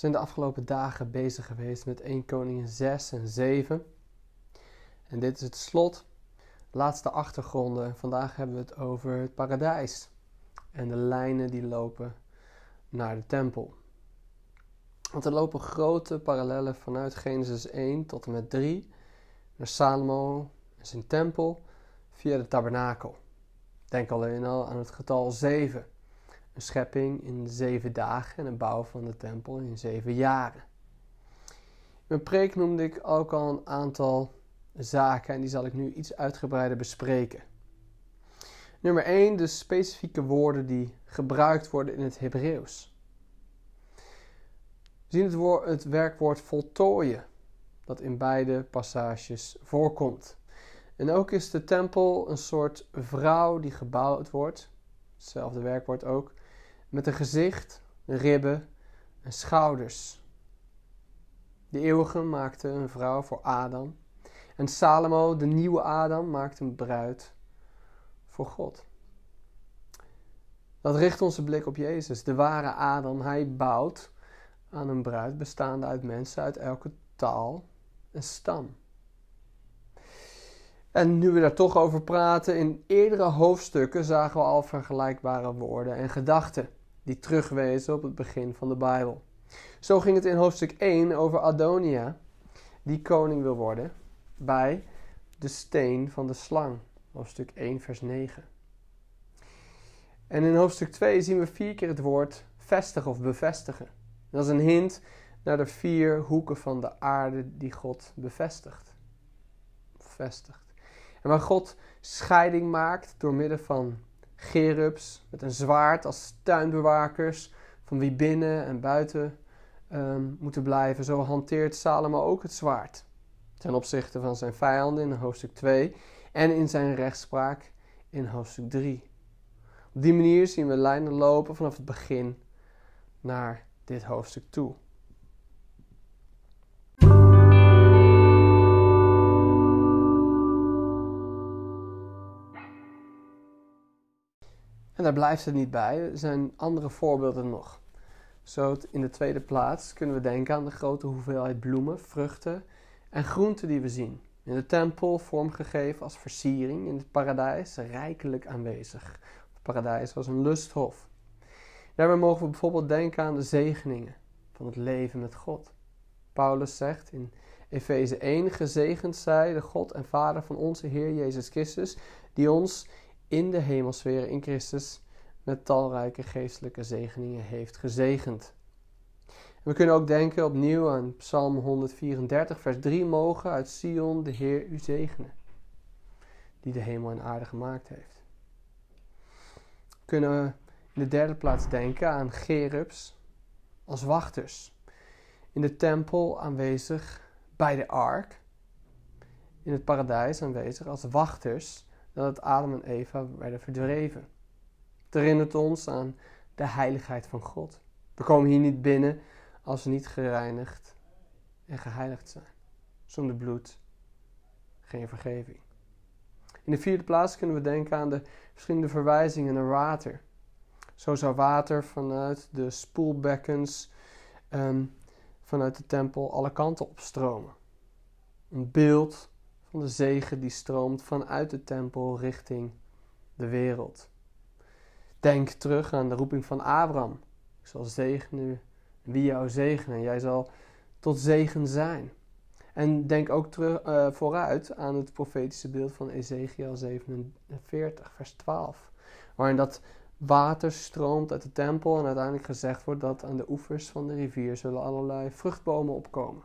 zijn de afgelopen dagen bezig geweest met 1 Koningin 6 en 7. En dit is het slot, laatste achtergronden. Vandaag hebben we het over het paradijs en de lijnen die lopen naar de tempel. Want er lopen grote parallellen vanuit Genesis 1 tot en met 3 naar Salomo en zijn tempel via de tabernakel. Denk alleen al aan het getal 7. Een schepping in zeven dagen en een bouw van de tempel in zeven jaren. In mijn preek noemde ik ook al een aantal zaken en die zal ik nu iets uitgebreider bespreken. Nummer 1, de specifieke woorden die gebruikt worden in het Hebreeuws. We zien het, woord, het werkwoord voltooien, dat in beide passages voorkomt. En ook is de tempel een soort vrouw die gebouwd wordt, hetzelfde werkwoord ook, met een gezicht, ribben en schouders. De eeuwige maakte een vrouw voor Adam. En Salomo, de nieuwe Adam, maakte een bruid voor God. Dat richt onze blik op Jezus, de ware Adam. Hij bouwt aan een bruid bestaande uit mensen uit elke taal en stam. En nu we daar toch over praten, in eerdere hoofdstukken zagen we al vergelijkbare woorden en gedachten die terugwezen op het begin van de Bijbel. Zo ging het in hoofdstuk 1 over Adonia, die koning wil worden, bij de steen van de slang, hoofdstuk 1, vers 9. En in hoofdstuk 2 zien we vier keer het woord vestigen of bevestigen. Dat is een hint naar de vier hoeken van de aarde die God bevestigt. Vestigt. En waar God scheiding maakt door middel van gerubs met een zwaard als tuinbewakers van wie binnen en buiten um, moeten blijven. Zo hanteert Salomo ook het zwaard ten opzichte van zijn vijanden in hoofdstuk 2 en in zijn rechtspraak in hoofdstuk 3. Op die manier zien we lijnen lopen vanaf het begin naar dit hoofdstuk toe. Daar blijft het niet bij. Er zijn andere voorbeelden nog. Zo in de tweede plaats kunnen we denken aan de grote hoeveelheid bloemen, vruchten en groenten die we zien. In de tempel vormgegeven als versiering, in het paradijs rijkelijk aanwezig. Het paradijs was een lusthof. Daarbij mogen we bijvoorbeeld denken aan de zegeningen van het leven met God. Paulus zegt in Efeze 1: Gezegend zij de God en Vader van onze Heer Jezus Christus, die ons in de hemelsfeer in Christus met talrijke geestelijke zegeningen heeft gezegend. En we kunnen ook denken opnieuw aan Psalm 134, vers 3: Mogen uit Sion de Heer u zegenen, die de hemel en aarde gemaakt heeft. We kunnen in de derde plaats denken aan Gerubs als wachters. In de tempel aanwezig bij de ark. In het paradijs aanwezig als wachters dat Adam en Eva werden verdreven. Het herinnert ons aan de heiligheid van God. We komen hier niet binnen als we niet gereinigd en geheiligd zijn. Zonder bloed geen vergeving. In de vierde plaats kunnen we denken aan de verschillende verwijzingen naar water. Zo zou water vanuit de spoelbekkens um, vanuit de tempel alle kanten opstromen. Een beeld van de zegen die stroomt vanuit de tempel richting de wereld. Denk terug aan de roeping van Abraham. Ik zal zegenen wie jou zegenen. Jij zal tot zegen zijn. En denk ook terug, uh, vooruit aan het profetische beeld van Ezekiel 47, vers 12. Waarin dat water stroomt uit de tempel en uiteindelijk gezegd wordt dat aan de oevers van de rivier zullen allerlei vruchtbomen opkomen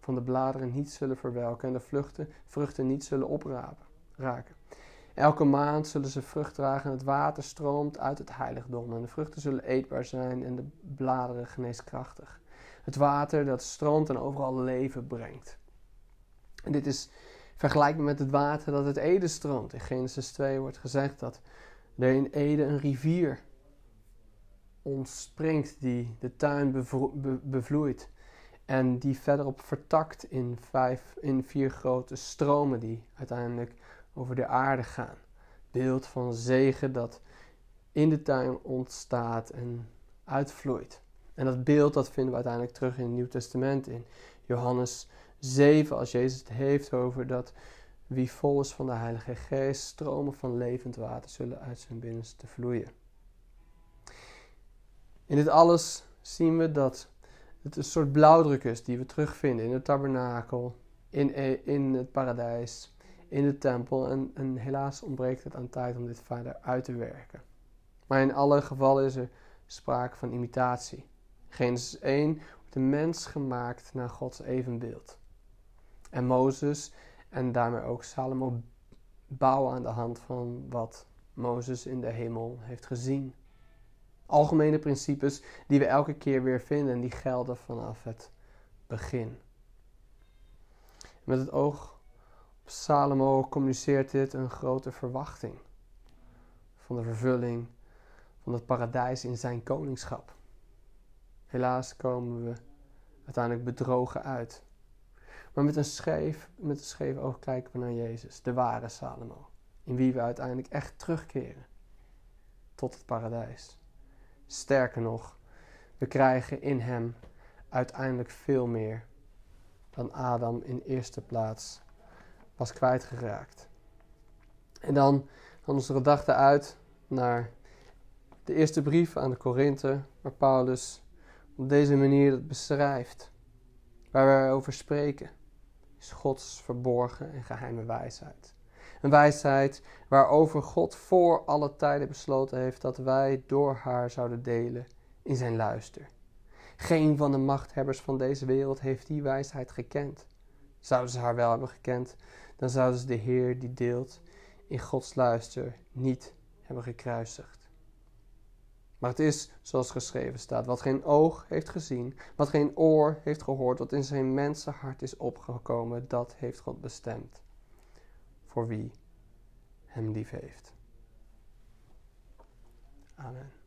van de bladeren niet zullen verwelken en de vluchten, vruchten niet zullen oprapen, raken. Elke maand zullen ze vrucht dragen en het water stroomt uit het heiligdom. En de vruchten zullen eetbaar zijn en de bladeren geneeskrachtig. Het water dat stroomt en overal leven brengt. En dit is vergelijkbaar met het water dat uit Ede stroomt. In Genesis 2 wordt gezegd dat er in Ede een rivier ontspringt die de tuin bevloeit. En die verderop vertakt in, vijf, in vier grote stromen die uiteindelijk over de aarde gaan. Beeld van zegen dat in de tuin ontstaat en uitvloeit. En dat beeld dat vinden we uiteindelijk terug in het Nieuw Testament in Johannes 7, als Jezus het heeft over dat wie vol is van de Heilige Geest, stromen van levend water zullen uit zijn binnenste vloeien. In dit alles zien we dat het een soort blauwdruk is die we terugvinden in het tabernakel, in, in het paradijs, in de tempel. En, en helaas ontbreekt het aan tijd om dit verder uit te werken. Maar in alle gevallen is er sprake van imitatie. Genesis 1 wordt de mens gemaakt naar Gods evenbeeld. En Mozes en daarmee ook Salomo bouwen aan de hand van wat Mozes in de hemel heeft gezien. Algemene principes die we elke keer weer vinden en die gelden vanaf het begin. Met het oog op Salomo communiceert dit een grote verwachting van de vervulling van het paradijs in zijn koningschap. Helaas komen we uiteindelijk bedrogen uit. Maar met een scheef, met een scheef oog kijken we naar Jezus, de ware Salomo, in wie we uiteindelijk echt terugkeren tot het paradijs. Sterker nog, we krijgen in hem uiteindelijk veel meer dan Adam in eerste plaats was kwijtgeraakt. En dan gaan onze gedachten uit naar de eerste brief aan de Korinthe, waar Paulus op deze manier het beschrijft, waar we over spreken, is Gods verborgen en geheime wijsheid. Een wijsheid waarover God voor alle tijden besloten heeft dat wij door haar zouden delen in zijn luister. Geen van de machthebbers van deze wereld heeft die wijsheid gekend. Zouden ze haar wel hebben gekend, dan zouden ze de Heer die deelt in Gods luister niet hebben gekruisigd. Maar het is, zoals geschreven staat, wat geen oog heeft gezien, wat geen oor heeft gehoord, wat in zijn mensenhart is opgekomen, dat heeft God bestemd. Voor wie hem lief heeft. Amen.